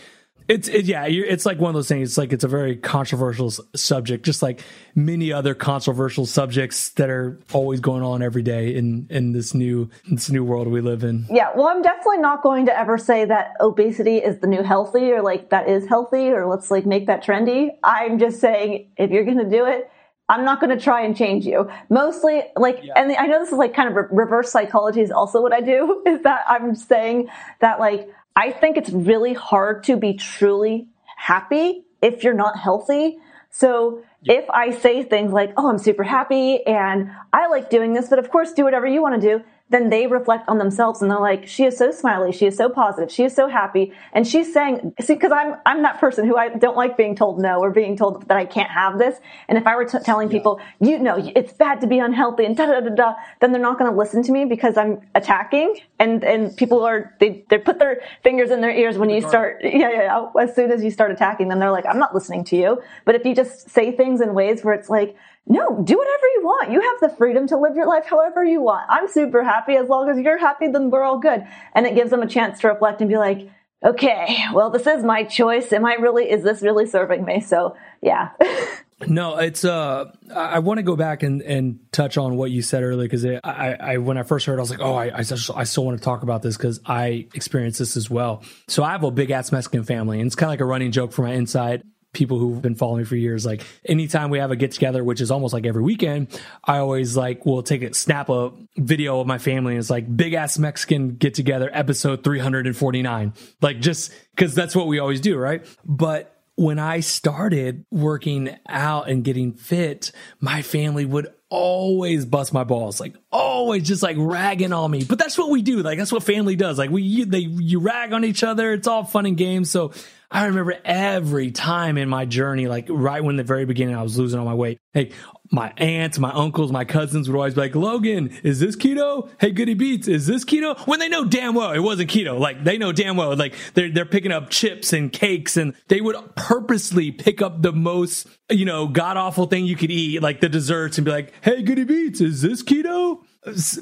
Speaker 1: It's it, yeah, it's like one of those things. It's like it's a very controversial subject, just like many other controversial subjects that are always going on every day in in this new this new world we live in.
Speaker 2: Yeah, well, I'm definitely not going to ever say that obesity is the new healthy or like that is healthy or let's like make that trendy. I'm just saying if you're going to do it, I'm not going to try and change you. Mostly, like, yeah. and I know this is like kind of re- reverse psychology is also what I do. Is that I'm saying that like I think it's really hard to be truly happy if you're not healthy. So if I say things like, oh, I'm super happy and I like doing this, but of course, do whatever you want to do, then they reflect on themselves and they're like, she is so smiley, she is so positive, she is so happy, and she's saying, see, because I'm I'm that person who I don't like being told no or being told that I can't have this. And if I were t- telling people, you know, it's bad to be unhealthy and da da da da, then they're not going to listen to me because I'm attacking, and and people are they they put their fingers in their ears when you start, yeah, yeah, yeah. As soon as you start attacking them, they're like, I'm not listening to you. But if you just say things in ways where it's like, no, do whatever you want. You have the freedom to live your life however you want. I'm super happy. As long as you're happy, then we're all good. And it gives them a chance to reflect and be like, okay, well, this is my choice. Am I really, is this really serving me? So yeah.
Speaker 1: No, it's uh I want to go back and and touch on what you said earlier because I, I when I first heard it, I was like oh I I, I still want to talk about this because I experienced this as well. So I have a big ass Mexican family and it's kind of like a running joke for my inside people who've been following me for years, like anytime we have a get together, which is almost like every weekend, I always like will take a snap a video of my family and it's like big ass Mexican get together episode 349. Like just cause that's what we always do. Right. But when I started working out and getting fit, my family would always bust my balls, like always just like ragging on me. But that's what we do. Like that's what family does. Like we, they, you rag on each other. It's all fun and games. So I remember every time in my journey, like right when the very beginning I was losing all my weight. Hey, my aunts, my uncles, my cousins would always be like, Logan, is this keto? Hey, Goody Beats, is this keto? When they know damn well it wasn't keto. Like they know damn well, like they're, they're picking up chips and cakes and they would purposely pick up the most, you know, god awful thing you could eat, like the desserts and be like, Hey, Goody Beats, is this keto?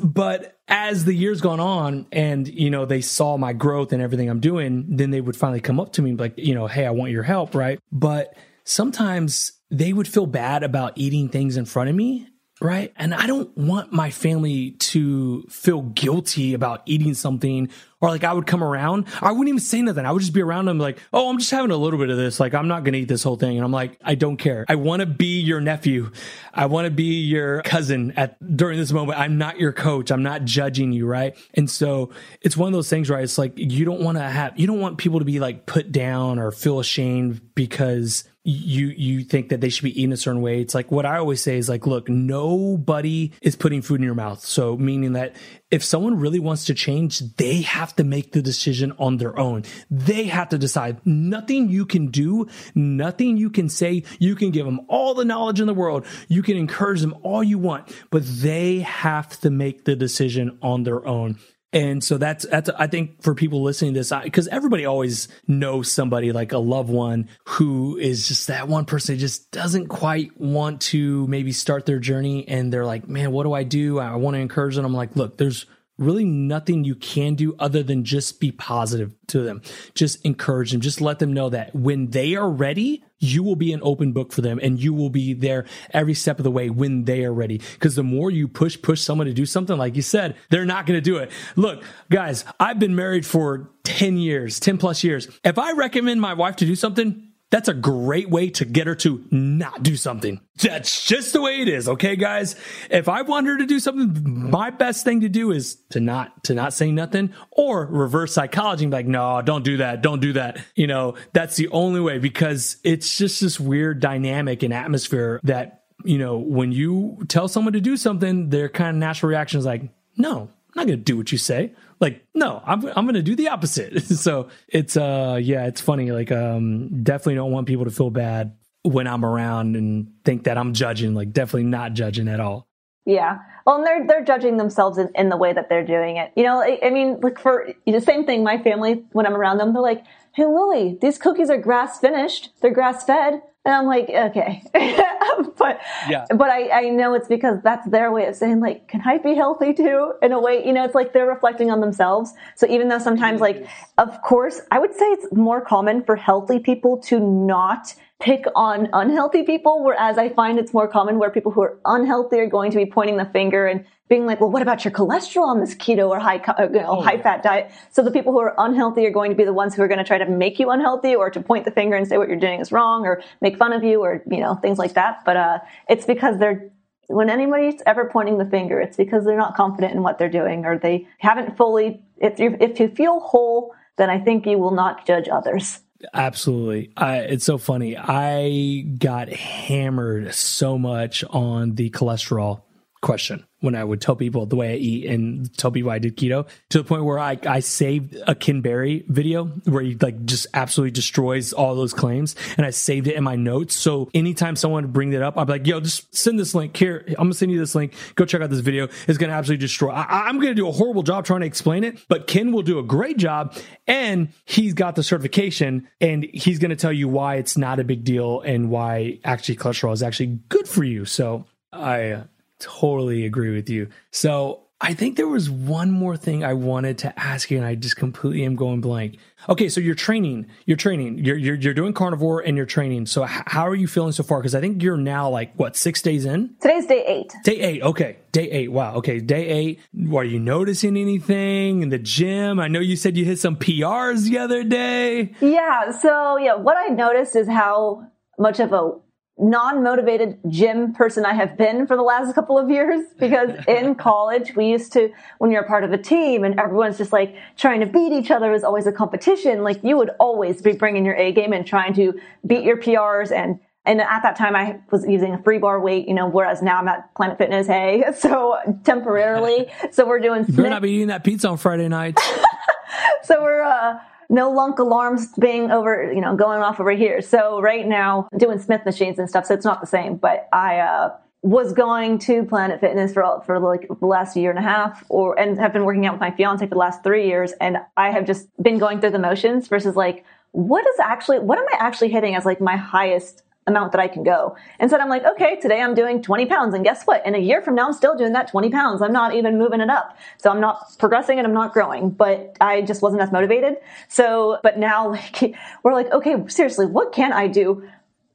Speaker 1: But as the years gone on and you know they saw my growth and everything i'm doing then they would finally come up to me like you know hey i want your help right? But sometimes they would feel bad about eating things in front of me right? And I don't want my family to feel guilty about eating something or like I would come around. I wouldn't even say nothing. I would just be around them like, oh, I'm just having a little bit of this. Like, I'm not going to eat this whole thing. And I'm like, I don't care. I want to be your nephew. I want to be your cousin at during this moment. I'm not your coach. I'm not judging you. Right. And so it's one of those things, right? It's like, you don't want to have, you don't want people to be like put down or feel ashamed because you you think that they should be eating a certain way. It's like what I always say is like, look, nobody is putting food in your mouth. So meaning that if someone really wants to change, they have to make the decision on their own. They have to decide. Nothing you can do, nothing you can say. You can give them all the knowledge in the world. You can encourage them all you want, but they have to make the decision on their own. And so that's that's I think for people listening to this because everybody always knows somebody like a loved one who is just that one person who just doesn't quite want to maybe start their journey and they're like, man, what do I do? I want to encourage them. I'm like, look, there's really nothing you can do other than just be positive to them. Just encourage them. Just let them know that when they are ready, you will be an open book for them and you will be there every step of the way when they are ready. Because the more you push, push someone to do something, like you said, they're not going to do it. Look, guys, I've been married for 10 years, 10 plus years. If I recommend my wife to do something, that's a great way to get her to not do something. That's just the way it is. Okay, guys. If I want her to do something, my best thing to do is to not, to not say nothing or reverse psychology. and be Like, no, don't do that. Don't do that. You know, that's the only way because it's just this weird dynamic and atmosphere that, you know, when you tell someone to do something, their kind of natural reaction is like, no, not going to do what you say. Like no i'm, I'm gonna do the opposite. So it's uh yeah it's funny. Like um definitely don't want people to feel bad when i'm around and think that i'm judging. Like definitely not judging at all
Speaker 2: yeah well and they're they're judging themselves in, in the way that they're doing it you know I, I mean like for the same thing my family when i'm around them they're like hey Lillie these cookies are grass finished they're grass fed and I'm like, okay. but yeah. but I, I know it's because that's their way of saying like, can I be healthy too? In a way, you know, it's like they're reflecting on themselves. So even though sometimes like, of course, I would say it's more common for healthy people to not pick on unhealthy people, whereas I find it's more common where people who are unhealthy are going to be pointing the finger and being like, well, what about your cholesterol on this keto or high, you know, oh, high fat diet? So the people who are unhealthy are going to be the ones who are going to try to make you unhealthy or to point the finger and say what you're doing is wrong or make fun of you or, you know, things like that. But, uh, it's because they're, when anybody's ever pointing the finger, it's because they're not confident in what they're doing or they haven't fully, if you, if you feel whole, then I think you will not judge others.
Speaker 1: Absolutely. I, it's so funny. I got hammered so much on the cholesterol question when I would tell people the way I eat and tell people I did keto to the point where I, I saved a Ken Berry video where he like just absolutely destroys all those claims. And I saved it in my notes. So anytime someone would bring that up, I'd be like, yo, just send this link here. I'm to send you this link. Go check out this video. It's to absolutely destroy. I, I'm to do a horrible job trying to explain it, but Ken will do a great job. And he's got the certification and he's to tell you why it's not a big deal and why actually cholesterol is actually good for you. So I, totally agree with you. So I think there was one more thing I wanted to ask you, and I just completely am going blank. Okay, so you're training, you're training, you're you're, you're doing carnivore, and you're training. So h- how are you feeling so far? Because I think you're now like what six days in.
Speaker 2: Today's day eight.
Speaker 1: Day eight. Okay, day eight. Wow. Okay, day eight. Are you noticing anything in the gym? I know you said you hit some PRs the other day.
Speaker 2: Yeah. So yeah, what I noticed is how much of a non-motivated gym person I have been for the last couple of years because in college we used to when you're a part of a team and everyone's just like trying to beat each other is always a competition like you would always be bringing your A game and trying to beat your PRs and and at that time I was using a free bar weight, you know, whereas now I'm at Planet Fitness, hey, so temporarily. So we're doing.
Speaker 1: You better not be eating that pizza on Friday nights.
Speaker 2: so we're uh, no lunk alarms being over, you know, going off over here. So right now doing Smith machines and stuff. So it's not the same, but I, uh, was going to Planet Fitness for all, for like the last year and a half, or and have been working out with my fiance for the last three years, and I have just been going through the motions versus like what is actually what am I actually hitting as like my highest amount that I can go. Instead, I'm like, okay, today I'm doing 20 pounds. And guess what? In a year from now, I'm still doing that 20 pounds. I'm not even moving it up. So I'm not progressing and I'm not growing, but I just wasn't as motivated. So, but now like, we're like, okay, seriously, what can I do?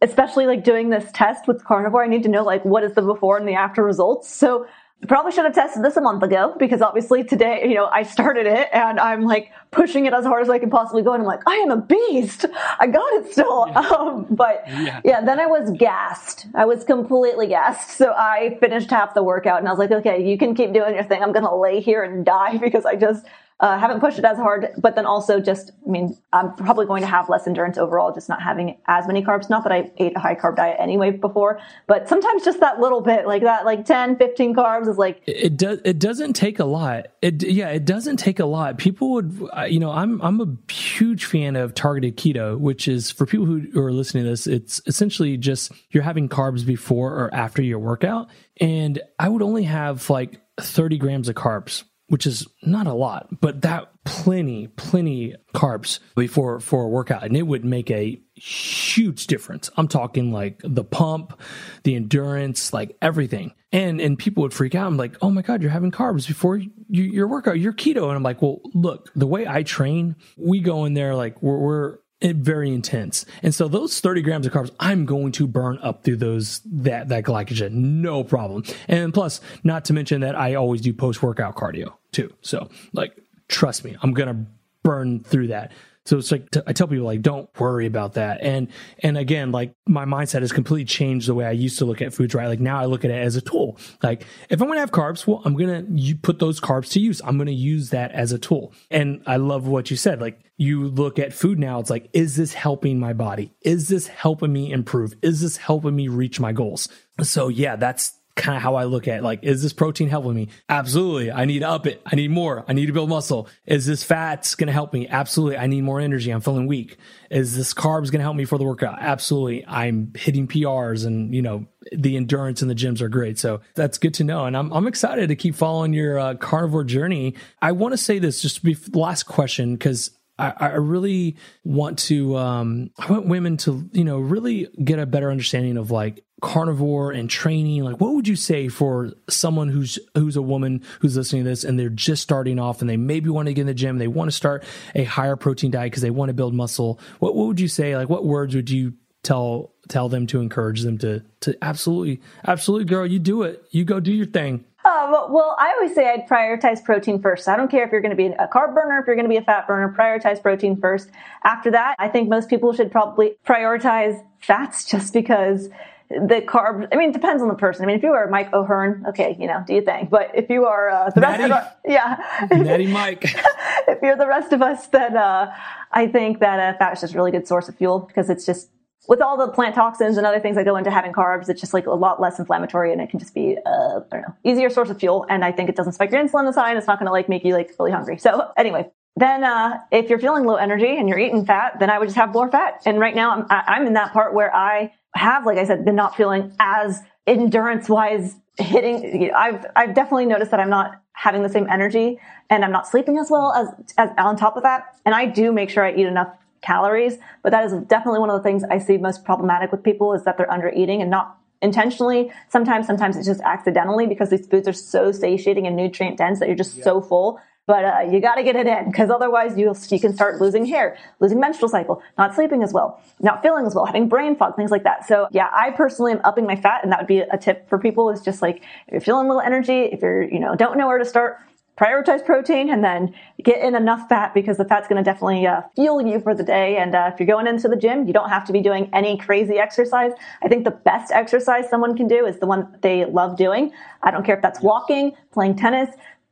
Speaker 2: Especially like doing this test with carnivore. I need to know like what is the before and the after results. So probably should have tested this a month ago because obviously today, you know, I started it and I'm like pushing it as hard as I can possibly go. And I'm like, I am a beast. I got it still. Yeah. Um, but yeah. yeah, then I was gassed. I was completely gassed. So I finished half the workout and I was like, okay, you can keep doing your thing. I'm going to lay here and die because I just, uh, haven't pushed it as hard, but then also just, I mean, I'm probably going to have less endurance overall, just not having as many carbs. Not that I ate a high carb diet anyway before, but sometimes just that little bit, like that, like 10, 15 carbs is like.
Speaker 1: It does, it doesn't take a lot. It, yeah, it doesn't take a lot. People would, you know, I'm, I'm a huge fan of targeted keto, which is for people who are listening to this, it's essentially just you're having carbs before or after your workout. And I would only have like 30 grams of carbs which is not a lot, but that plenty, plenty carbs before for a workout, and it would make a huge difference. I'm talking like the pump, the endurance, like everything. And and people would freak out. I'm like, oh my god, you're having carbs before you, your workout. You're keto, and I'm like, well, look, the way I train, we go in there like we're, we're very intense. And so those 30 grams of carbs, I'm going to burn up through those, that, that glycogen. No problem. And plus, not to mention that I always do post workout cardio too. So like, trust me, I'm going to burn through that. So it's like I tell people like don't worry about that. And and again, like my mindset has completely changed the way I used to look at foods. Right, like now I look at it as a tool. Like if I'm to have carbs, well, I'm you put those carbs to use. I'm to use that as a tool. And I love what you said. Like you look at food now, it's like, is this helping my body? Is this helping me improve? Is this helping me reach my goals? So yeah, that's kind of how I look at it. like, is this protein helping me? Absolutely. I need to up it. I need more. I need to build muscle. Is this fats going to help me? Absolutely. I need more energy. I'm feeling weak. Is this carbs going to help me for the workout? Absolutely. I'm hitting PRs and, you know, the endurance in the gyms are great. So that's good to know. And I'm, I'm excited to keep following your uh, carnivore journey. I want to say this just be last question because I, I really want to um, I want women to you know really get a better understanding of like carnivore and training. Like what would you say for someone who's who's a woman who's listening to this and they're just starting off and they maybe want to get in the gym they want to start a higher protein diet because they want to build muscle. What, what would you say? Like what words would you tell tell them to encourage them to to absolutely absolutely girl you do it. You go do your thing
Speaker 2: um, well, I always say I'd prioritize protein first. I don't care if you're going to be a carb burner, if you're going to be a fat burner, prioritize protein first. After that, I think most people should probably prioritize fats just because the carbs, I mean, it depends on the person. I mean, if you are Mike O'Hearn, okay, you know, do you think? But if you are uh, the
Speaker 1: Natty,
Speaker 2: rest of us, yeah.
Speaker 1: Natty Mike.
Speaker 2: if you're the rest of us, then uh, I think that uh, fat is just a really good source of fuel because it's just with all the plant toxins and other things that go into having carbs, it's just like a lot less inflammatory and it can just be, uh, I don't know, easier source of fuel. And I think it doesn't spike your insulin as high and it's not going to like make you like really hungry. So anyway, then uh, if you're feeling low energy and you're eating fat, then I would just have more fat. And right now I'm, I'm in that part where I have, like I said, been not feeling as endurance wise hitting. You know, I've, I've definitely noticed that I'm not having the same energy and I'm not sleeping as well as, as on top of that. And I do make sure I eat enough calories, but that is definitely one of the things I see most problematic with people is that they're under eating and not intentionally. Sometimes, sometimes it's just accidentally because these foods are so satiating and nutrient dense that you're just yeah. so full. But uh, you got to get it in because otherwise you you can start losing hair, losing menstrual cycle, not sleeping as well, not feeling as well, having brain fog, things like that. So yeah, I personally am upping my fat, and that would be a tip for people. Is just like if you're feeling a little energy, if you're you know don't know where to start, prioritize protein and then get in enough fat because the fat's going to definitely uh, fuel you for the day. And uh, if you're going into the gym, you don't have to be doing any crazy exercise. I think the best exercise someone can do is the one they love doing. I don't care if that's walking, playing tennis,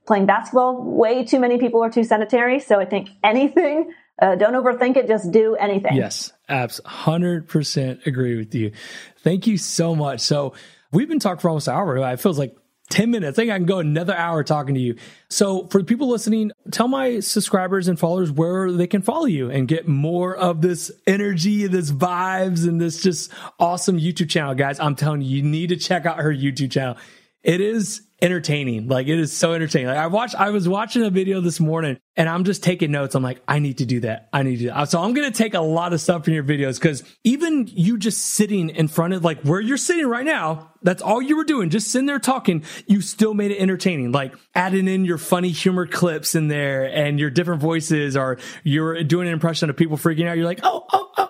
Speaker 2: playing basketball. Way too many people are too sedentary. So I think anything. Uh, don't overthink it. Just do anything.
Speaker 1: Yes, abs. Hundred percent agree with you. Thank you so much. So we've been talking for almost an hour. It feels like 10 minutes. I think I can go another hour talking to you. So for people listening, tell my subscribers and followers where they can follow you and get more of this energy, this vibes, and this just awesome YouTube channel. Guys, I'm telling you, you need to check out her YouTube channel. It is entertaining. Like it is so entertaining. Like I watched, I was watching a video this morning and I'm just taking notes. I'm like, I need to do that. I need to do that. So I'm going to take a lot of stuff from your videos because even you just sitting in front of like where you're sitting right now, that's all you were doing. Just sitting there talking. You still made it entertaining, like adding in your funny humor clips in there and your different voices or you're doing an impression of people freaking out. You're like, oh, oh, oh,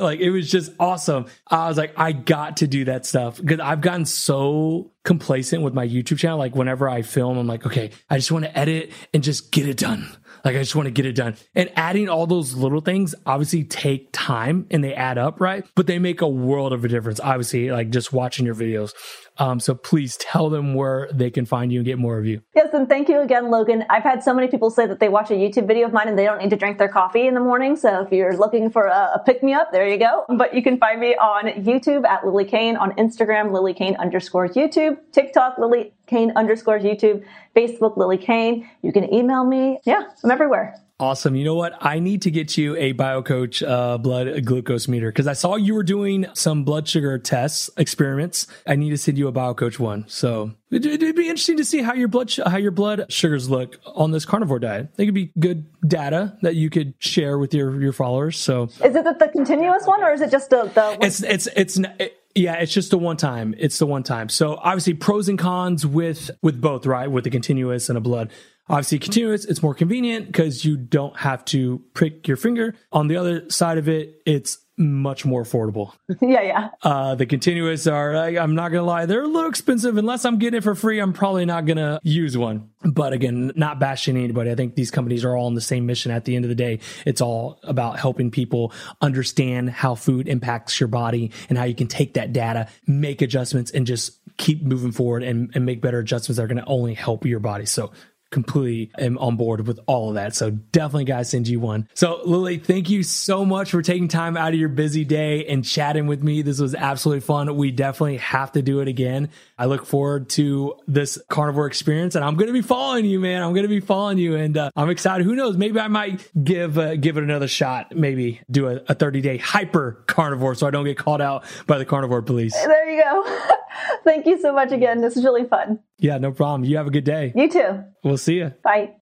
Speaker 1: Like it was just awesome. I was like, I got to do that stuff because I've gotten so complacent with my YouTube channel. Like whenever I film, I'm like, okay, I just want to edit and just get it done. Like I just want to get it done. And adding all those little things obviously take time and they add up, right? But they make a world of a difference. Obviously, like just watching your videos. Um, so please tell them where they can find you and get more of you.
Speaker 2: Yes, and thank you again, Logan. I've had so many people say that they watch a YouTube video of mine and they don't need to drink their coffee in the morning. So if you're looking for a, a pick me up, there you go. But you can find me on YouTube at Lillie Kane, on Instagram, Lillie Kane underscore YouTube, TikTok, Lillie Kane underscore YouTube, Facebook, Lillie Kane. You can email me. Yeah, I'm everywhere.
Speaker 1: Awesome. You know what? I need to get you a BioCoach uh, blood glucose meter because I saw you were doing some blood sugar tests experiments. I need to send you a BioCoach one. So it'd, it'd be interesting to see how your blood how your blood sugars look on this carnivore diet. They could be good data that you could share with your your followers. So
Speaker 2: is it the, the continuous one or is it just the the?
Speaker 1: It's it's it's. It, yeah, it's just the one time. It's the one time. So obviously pros and cons with with both, right? With the continuous and a blood. Obviously, continuous, it's more convenient because you don't have to prick your finger. On the other side of it, it's much more affordable.
Speaker 2: yeah, yeah.
Speaker 1: Uh, the continuous are, I'm not going to lie, they're a little expensive. Unless I'm getting it for free, I'm probably not going to use one. But again, not bashing anybody. I think these companies are all on the same mission at the end of the day. It's all about helping people understand how food impacts your body and how you can take that data, make adjustments, and just keep moving forward and, and make better adjustments that are going to only help your body. So completely am on board with all of that. So definitely guys send you one. So Lillie, thank you so much for taking time out of your busy day and chatting with me. This was absolutely fun. We definitely have to do it again. I look forward to this carnivore experience and I'm going to be following you, man. I'm going to be following you and uh, I'm excited. Who knows? Maybe I might give, uh, give it another shot. Maybe do a, a 30 day hyper carnivore so I don't get called out by the carnivore police.
Speaker 2: There you go. Thank you so much again. This is really fun.
Speaker 1: Yeah, no problem. You have a good day.
Speaker 2: You too.
Speaker 1: We'll see you.
Speaker 2: Bye.